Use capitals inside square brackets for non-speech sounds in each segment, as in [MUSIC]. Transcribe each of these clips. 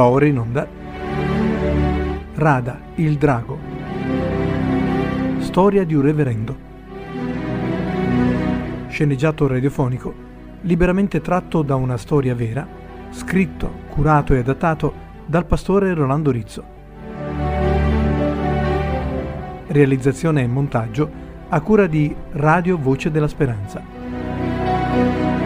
Va ora in onda Rada, il drago. Storia di un reverendo. Sceneggiato radiofonico, liberamente tratto da una storia vera, scritto, curato e adattato dal pastore Rolando Rizzo. Realizzazione e montaggio a cura di Radio Voce della Speranza.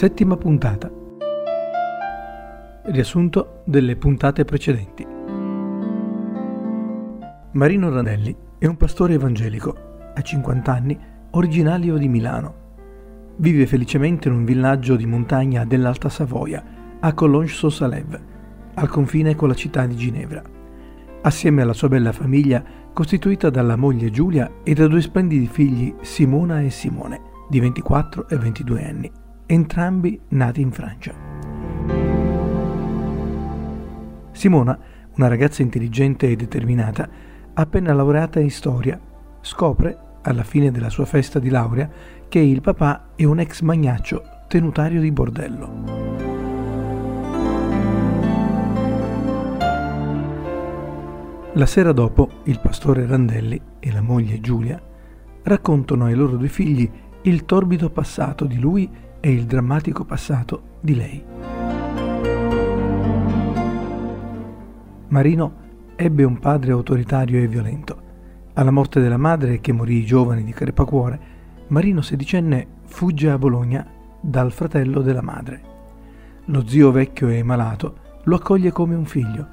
Settima puntata. Riassunto delle puntate precedenti. Marino Ranelli è un pastore evangelico, ha 50 anni, originario di Milano. Vive felicemente in un villaggio di montagna dell'Alta Savoia, a Collonges-sur-Salève, al confine con la città di Ginevra. Assieme alla sua bella famiglia, costituita dalla moglie Giulia e da due splendidi figli Simona e Simone, di 24 e 22 anni entrambi nati in Francia. Simona, una ragazza intelligente e determinata, appena laureata in storia, scopre, alla fine della sua festa di laurea, che il papà è un ex magnaccio tenutario di bordello. La sera dopo, il pastore Randelli e la moglie Giulia raccontano ai loro due figli il torbido passato di lui e il drammatico passato di lei. Marino ebbe un padre autoritario e violento. Alla morte della madre, che morì giovane di crepacuore, Marino sedicenne fugge a Bologna dal fratello della madre. Lo zio vecchio e malato lo accoglie come un figlio,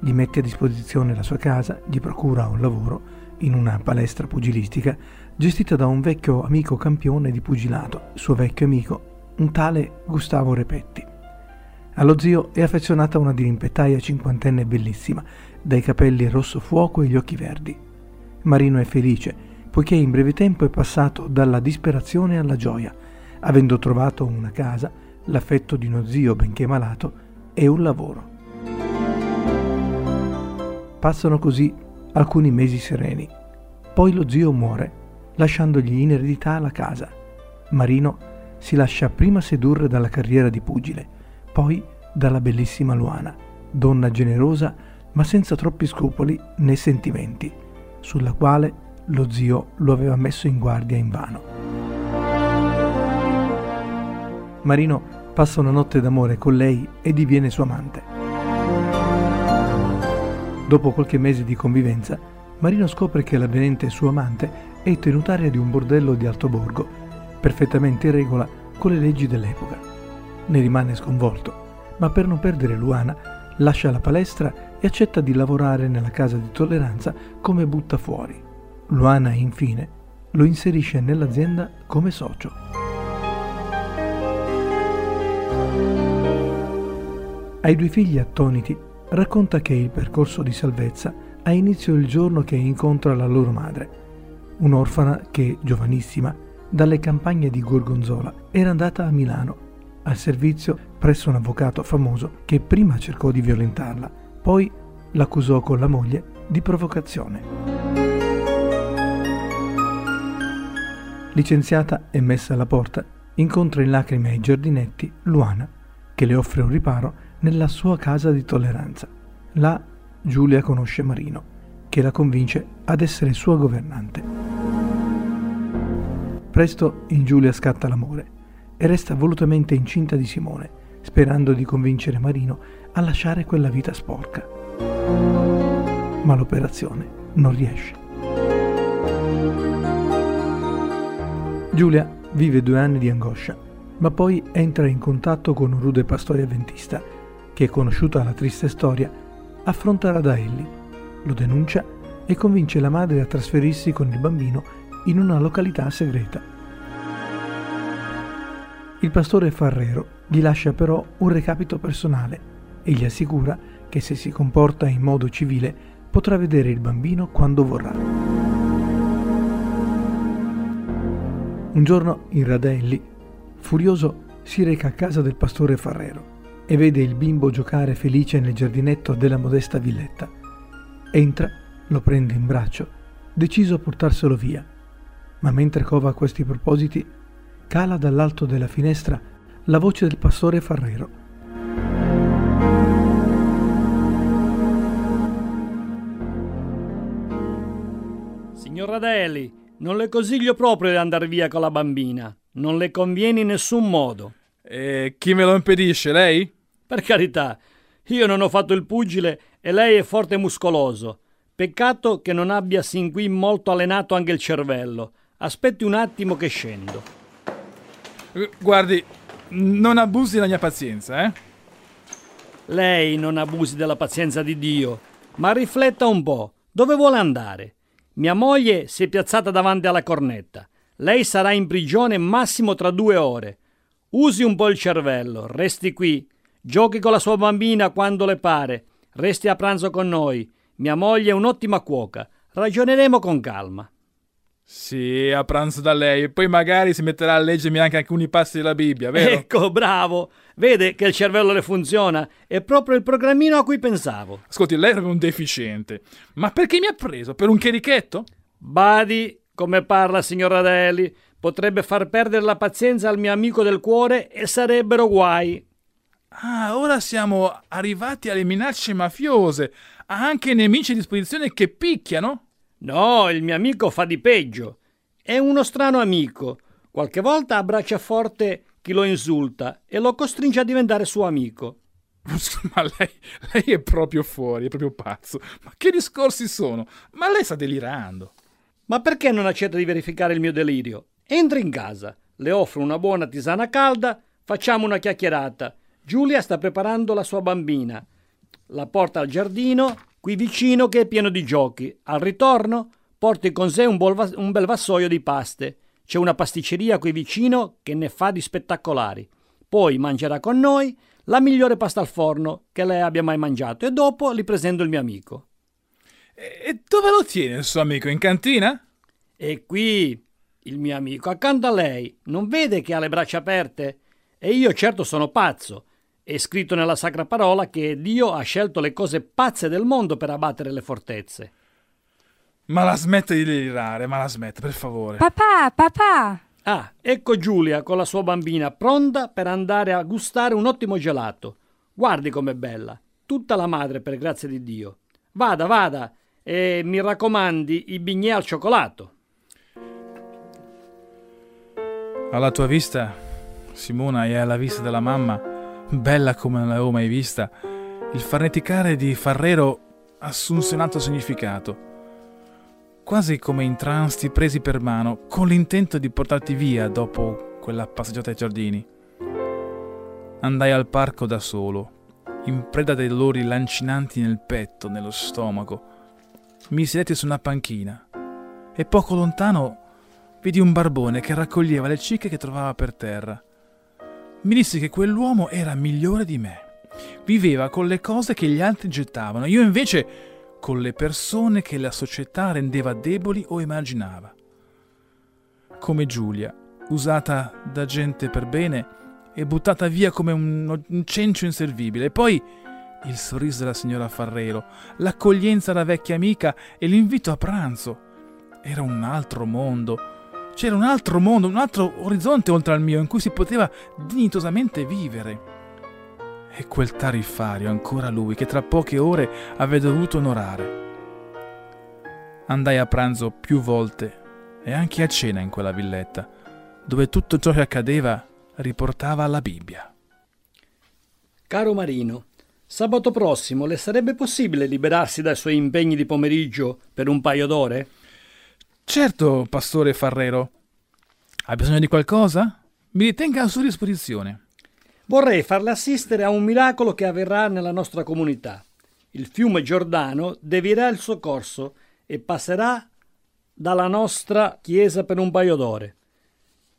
gli mette a disposizione la sua casa, gli procura un lavoro in una palestra pugilistica gestita da un vecchio amico campione di pugilato, suo vecchio amico un tale Gustavo Repetti. Allo zio è affezionata una dirimpettaia cinquantenne bellissima, dai capelli rosso fuoco e gli occhi verdi. Marino è felice, poiché in breve tempo è passato dalla disperazione alla gioia, avendo trovato una casa, l'affetto di uno zio benché malato e un lavoro. Passano così alcuni mesi sereni. Poi lo zio muore, lasciandogli in eredità la casa. Marino si lascia prima sedurre dalla carriera di pugile, poi dalla bellissima Luana, donna generosa ma senza troppi scrupoli né sentimenti, sulla quale lo zio lo aveva messo in guardia invano. Marino passa una notte d'amore con lei e diviene sua amante. Dopo qualche mese di convivenza, Marino scopre che l'avvenente suo amante è tenutaria di un bordello di Altoborgo perfettamente in regola con le leggi dell'epoca. Ne rimane sconvolto, ma per non perdere Luana lascia la palestra e accetta di lavorare nella casa di tolleranza come butta fuori. Luana, infine, lo inserisce nell'azienda come socio. Ai due figli attoniti racconta che il percorso di salvezza ha inizio il giorno che incontra la loro madre, un'orfana che, giovanissima, dalle campagne di Gorgonzola era andata a Milano, al servizio presso un avvocato famoso che prima cercò di violentarla, poi l'accusò con la moglie di provocazione. Licenziata e messa alla porta, incontra in lacrime ai giardinetti Luana, che le offre un riparo nella sua casa di tolleranza. Là Giulia conosce Marino, che la convince ad essere sua governante. Presto in Giulia scatta l'amore e resta volutamente incinta di Simone, sperando di convincere Marino a lasciare quella vita sporca. Ma l'operazione non riesce. Giulia vive due anni di angoscia, ma poi entra in contatto con un rude pastore avventista che, conosciuta la triste storia, affronta Radaelli, lo denuncia e convince la madre a trasferirsi con il bambino in una località segreta. Il pastore Farrero gli lascia però un recapito personale e gli assicura che se si comporta in modo civile potrà vedere il bambino quando vorrà. Un giorno in Radelli, furioso, si reca a casa del pastore Farrero e vede il bimbo giocare felice nel giardinetto della modesta villetta. Entra, lo prende in braccio, deciso a portarselo via, ma mentre cova questi propositi, cala dall'alto della finestra la voce del pastore Farrero. Signor Radelli, non le consiglio proprio di andare via con la bambina. Non le conviene in nessun modo. E chi me lo impedisce, lei? Per carità, io non ho fatto il pugile e lei è forte e muscoloso. Peccato che non abbia sin qui molto allenato anche il cervello. Aspetti un attimo che scendo. Eh, guardi, non abusi della mia pazienza, eh? Lei non abusi della pazienza di Dio, ma rifletta un po'. Dove vuole andare? Mia moglie si è piazzata davanti alla cornetta. Lei sarà in prigione massimo tra due ore. Usi un po' il cervello, resti qui, giochi con la sua bambina quando le pare, resti a pranzo con noi. Mia moglie è un'ottima cuoca, ragioneremo con calma. Sì, a pranzo da lei, e poi magari si metterà a leggermi anche alcuni passi della Bibbia, vero? Ecco, bravo! Vede che il cervello le funziona? È proprio il programmino a cui pensavo. Ascolti, lei è proprio un deficiente. Ma perché mi ha preso? Per un cherichetto? Badi, come parla, signor Radelli. Potrebbe far perdere la pazienza al mio amico del cuore e sarebbero guai. Ah, ora siamo arrivati alle minacce mafiose. Ha anche nemici a disposizione che picchiano? No, il mio amico fa di peggio. È uno strano amico. Qualche volta abbraccia forte chi lo insulta e lo costringe a diventare suo amico. [LAUGHS] Ma lei, lei è proprio fuori, è proprio pazzo. Ma che discorsi sono? Ma lei sta delirando. Ma perché non accetta di verificare il mio delirio? Entri in casa, le offro una buona tisana calda, facciamo una chiacchierata. Giulia sta preparando la sua bambina. La porta al giardino, qui vicino che è pieno di giochi. Al ritorno porti con sé un, bolva- un bel vassoio di paste. C'è una pasticceria qui vicino che ne fa di spettacolari. Poi mangerà con noi la migliore pasta al forno che lei abbia mai mangiato e dopo li presento il mio amico. E dove lo tiene il suo amico? In cantina? E qui il mio amico accanto a lei. Non vede che ha le braccia aperte? E io certo sono pazzo. È scritto nella Sacra Parola che Dio ha scelto le cose pazze del mondo per abbattere le fortezze. Ma la smette di delirare, ma la smette, per favore. Papà, papà! Ah, ecco Giulia con la sua bambina pronta per andare a gustare un ottimo gelato. Guardi com'è bella. Tutta la madre, per grazia di Dio. Vada, vada, e mi raccomandi i bignè al cioccolato. Alla tua vista, Simona, e alla vista della mamma, bella come non l'avevo mai vista, il farneticare di Farrero assunse un altro significato quasi come in transti presi per mano, con l'intento di portarti via dopo quella passeggiata ai giardini. Andai al parco da solo, in preda dei dolori lancinanti nel petto, nello stomaco. Mi sedetti su una panchina e poco lontano vidi un barbone che raccoglieva le cicche che trovava per terra. Mi dissi che quell'uomo era migliore di me. Viveva con le cose che gli altri gettavano. Io invece con le persone che la società rendeva deboli o emarginava. Come Giulia, usata da gente per bene e buttata via come un, cencio inservibile. E poi il sorriso della signora Farrero, l'accoglienza da vecchia amica e l'invito a pranzo. Era un altro mondo. C'era un altro mondo, un altro orizzonte oltre al mio in cui si poteva dignitosamente vivere. E quel tariffario ancora lui che tra poche ore aveva dovuto onorare. Andai a pranzo più volte e anche a cena in quella villetta, dove tutto ciò che accadeva riportava alla Bibbia. Caro Marino, sabato prossimo le sarebbe possibile liberarsi dai suoi impegni di pomeriggio per un paio d'ore? Certo, pastore Farrero. Ha bisogno di qualcosa? Mi ritenga a sua disposizione. Vorrei farle assistere a un miracolo che avverrà nella nostra comunità. Il fiume Giordano devierà il suo corso e passerà dalla nostra chiesa per un paio d'ore.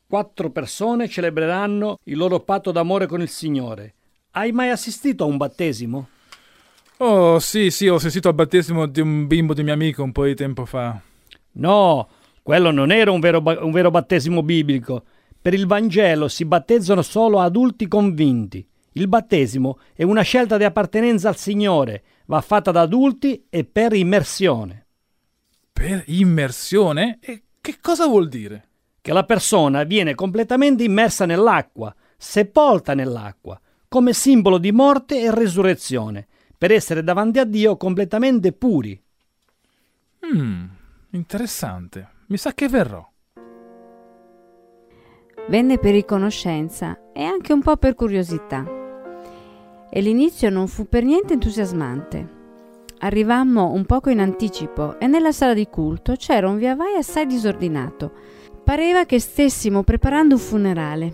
Quattro persone celebreranno il loro patto d'amore con il Signore. Hai mai assistito a un battesimo? Oh, sì, sì, ho sentito al battesimo di un bimbo di mio amico un po' di tempo fa. No, quello non era un vero, un vero battesimo biblico. Per il Vangelo si battezzano solo adulti convinti. Il battesimo è una scelta di appartenenza al Signore, va fatta da adulti e per immersione. Per immersione? E che cosa vuol dire? Che la persona viene completamente immersa nell'acqua, sepolta nell'acqua, come simbolo di morte e resurrezione, per essere davanti a Dio completamente puri. Hmm, interessante. Mi sa che verrò. Venne per riconoscenza e anche un po' per curiosità. E l'inizio non fu per niente entusiasmante. Arrivammo un poco in anticipo e nella sala di culto c'era un viavai assai disordinato. Pareva che stessimo preparando un funerale.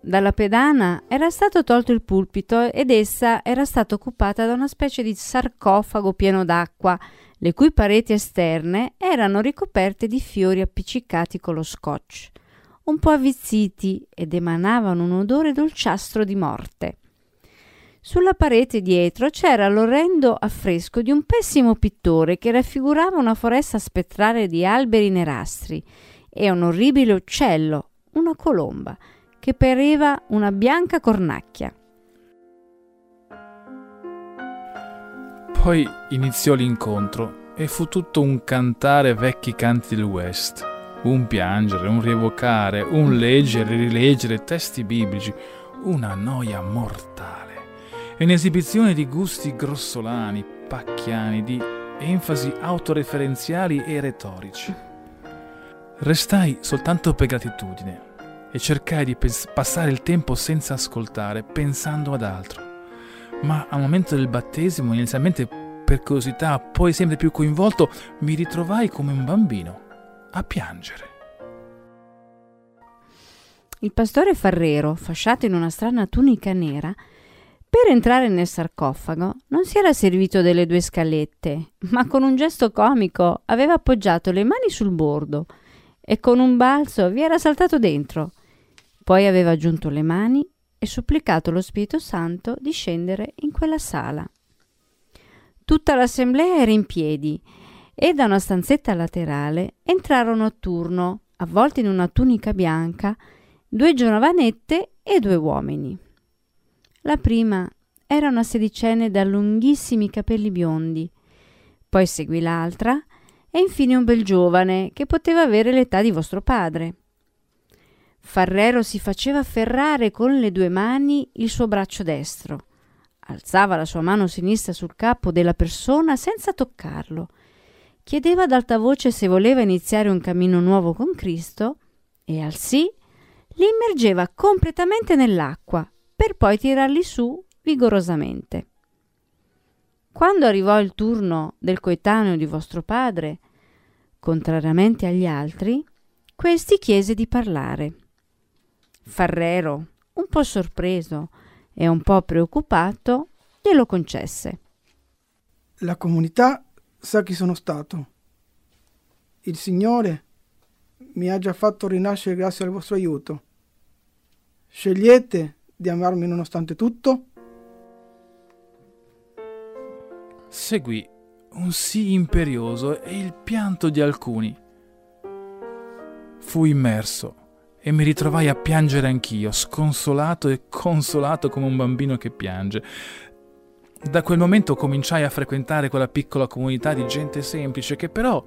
Dalla pedana era stato tolto il pulpito ed essa era stata occupata da una specie di sarcofago pieno d'acqua, le cui pareti esterne erano ricoperte di fiori appiccicati con lo scotch, un po' avvizziti ed emanavano un odore dolciastro di morte. Sulla parete dietro c'era l'orrendo affresco di un pessimo pittore che raffigurava una foresta spettrale di alberi nerastri e un orribile uccello, una colomba, che pareva una bianca cornacchia. Poi iniziò l'incontro e fu tutto un cantare vecchi canti del West, un piangere, un rievocare, un leggere e rileggere testi biblici, una noia mortale è un'esibizione di gusti grossolani, pacchiani, di enfasi autoreferenziali e retorici. Restai soltanto per gratitudine e cercai di pens- passare il tempo senza ascoltare, pensando ad altro. Ma al momento del battesimo, inizialmente per curiosità, poi sempre più coinvolto, mi ritrovai come un bambino a piangere. Il pastore Farrero, fasciato in una strana tunica nera, per entrare nel sarcofago non si era servito delle due scalette, ma con un gesto comico aveva appoggiato le mani sul bordo e con un balzo vi era saltato dentro. Poi aveva aggiunto le mani e supplicato lo Spirito Santo di scendere in quella sala. Tutta l'assemblea era in piedi e da una stanzetta laterale entrarono a turno, avvolti in una tunica bianca, due giovanette e due uomini. La prima era una sedicenne da lunghissimi capelli biondi, poi seguì l'altra e infine un bel giovane che poteva avere l'età di vostro padre. Farrero si faceva afferrare con le due mani il suo braccio destro, alzava la sua mano sinistra sul capo della persona senza toccarlo, chiedeva ad alta voce se voleva iniziare un cammino nuovo con Cristo e al sì li immergeva completamente nell'acqua per poi tirarli su vigorosamente. Quando arrivò il turno del coetaneo di vostro padre, contrariamente agli altri, questi chiese di parlare. Farrero, un po' sorpreso e un po' preoccupato, glielo concesse. La comunità sa chi sono stato. Il Signore mi ha già fatto rinascere grazie al vostro aiuto. Scegliete di amarmi nonostante tutto? Seguì un sì imperioso e il pianto di alcuni. Fui immerso e mi ritrovai a piangere anch'io, sconsolato e consolato come un bambino che piange. Da quel momento cominciai a frequentare quella piccola comunità di gente semplice che però,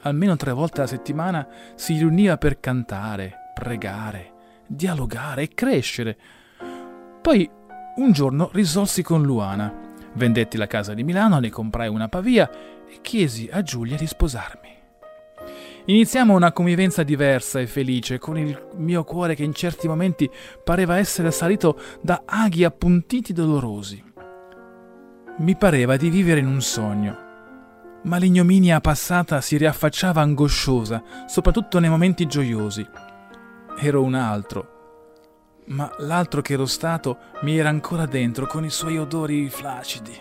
almeno tre volte alla settimana, si riuniva per cantare, pregare, dialogare e crescere poi un giorno risolsi con Luana. Vendetti la casa di Milano, ne comprai una Pavia e chiesi a Giulia di sposarmi. Iniziamo una convivenza diversa e felice, con il mio cuore che in certi momenti pareva essere salito da aghi appuntiti dolorosi. Mi pareva di vivere in un sogno, ma l'ignominia passata si riaffacciava angosciosa, soprattutto nei momenti gioiosi. Ero un altro, ma l'altro che ero stato mi era ancora dentro con i suoi odori flacidi.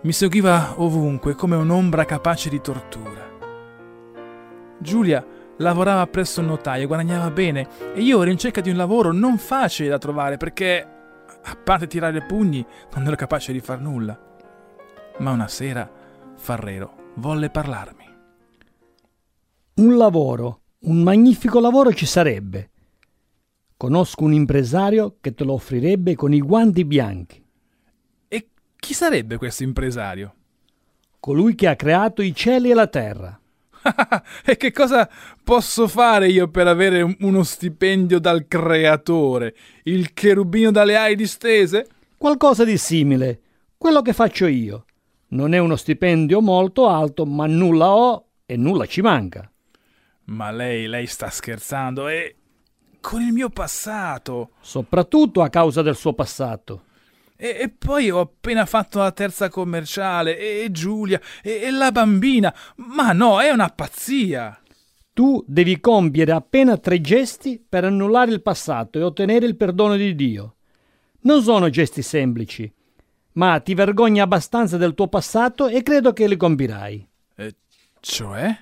Mi seguiva ovunque come un'ombra capace di tortura. Giulia lavorava presso un notaio, guadagnava bene e io ero in cerca di un lavoro non facile da trovare perché, a parte tirare pugni, non ero capace di far nulla. ma una sera Farrero volle parlarmi. Un lavoro, un magnifico lavoro ci sarebbe. Conosco un impresario che te lo offrirebbe con i guanti bianchi. E chi sarebbe questo impresario? Colui che ha creato i cieli e la terra. [LAUGHS] e che cosa posso fare io per avere uno stipendio dal creatore? Il cherubino dalle ali distese? Qualcosa di simile. Quello che faccio io. Non è uno stipendio molto alto, ma nulla ho e nulla ci manca. Ma lei, lei sta scherzando e con il mio passato. Soprattutto a causa del suo passato. E, e poi ho appena fatto la terza commerciale e, e Giulia e, e la bambina. Ma no, è una pazzia. Tu devi compiere appena tre gesti per annullare il passato e ottenere il perdono di Dio. Non sono gesti semplici, ma ti vergogni abbastanza del tuo passato e credo che li compirai. Eh, cioè?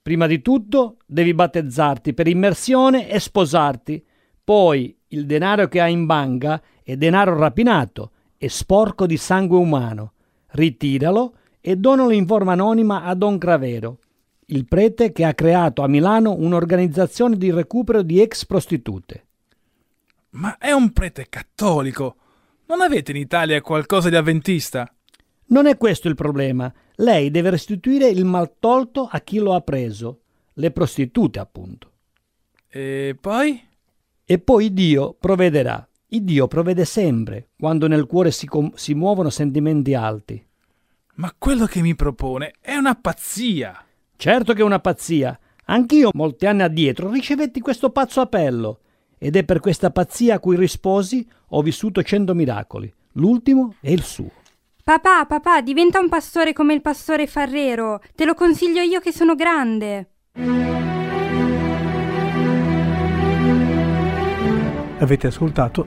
Prima di tutto devi battezzarti per immersione e sposarti. Poi il denaro che hai in banca è denaro rapinato e sporco di sangue umano. Ritiralo e donalo in forma anonima a Don Cravero, il prete che ha creato a Milano un'organizzazione di recupero di ex prostitute. Ma è un prete cattolico. Non avete in Italia qualcosa di avventista? Non è questo il problema. Lei deve restituire il mal tolto a chi lo ha preso. Le prostitute, appunto. E poi? E poi Dio provvederà. Il Dio provvede sempre, quando nel cuore si, com- si muovono sentimenti alti. Ma quello che mi propone è una pazzia. Certo che è una pazzia. Anch'io, molti anni addietro, ricevetti questo pazzo appello. Ed è per questa pazzia a cui risposi ho vissuto cento miracoli. L'ultimo è il suo. Papà, papà, diventa un pastore come il pastore Farrero. Te lo consiglio io che sono grande. Avete ascoltato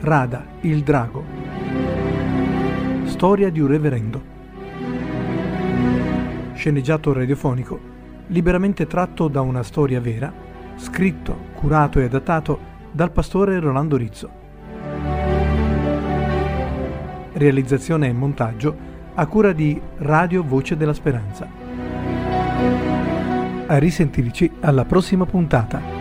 Rada, il drago. Storia di un reverendo. Sceneggiato radiofonico, liberamente tratto da una storia vera, scritto, curato e adattato dal pastore Rolando Rizzo. Realizzazione e montaggio a cura di Radio Voce della Speranza. A risentirci alla prossima puntata.